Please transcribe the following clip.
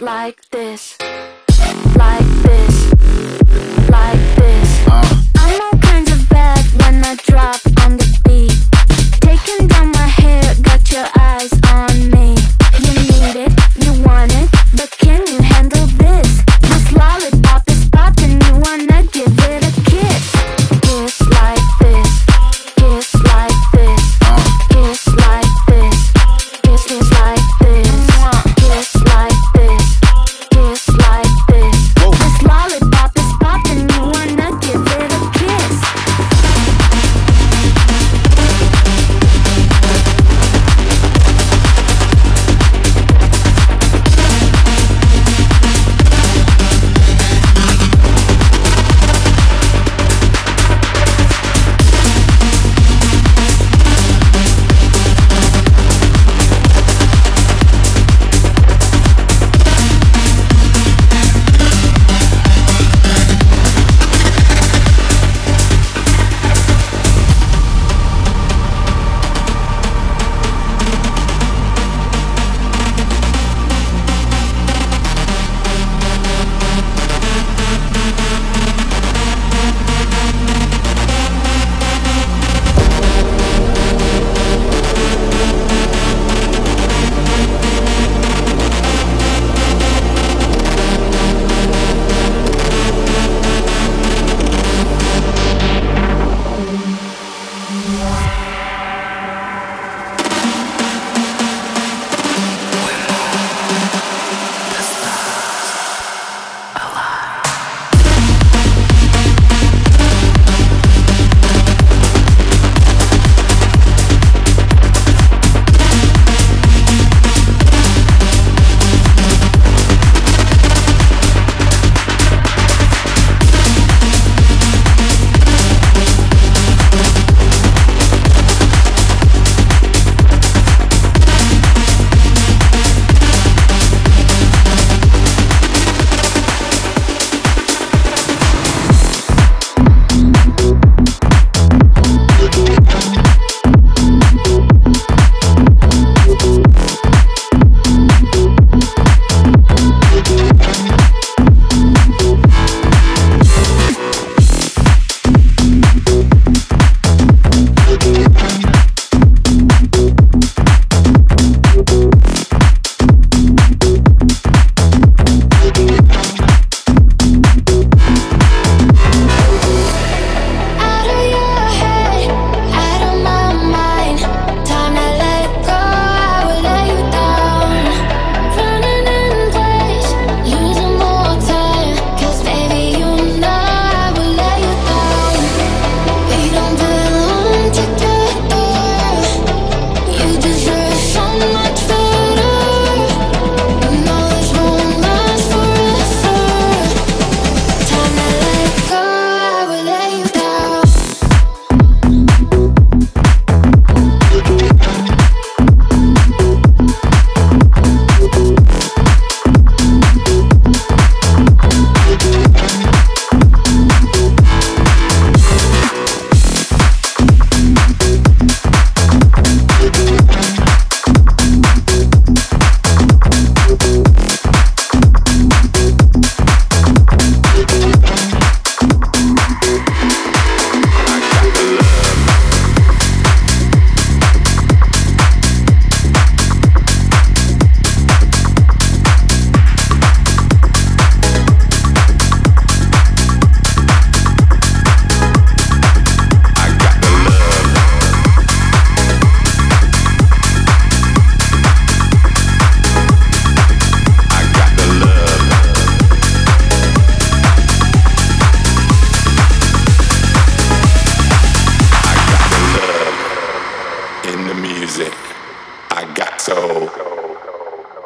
like this, like this, like this. Uh. I'm all kinds of bad when I drop.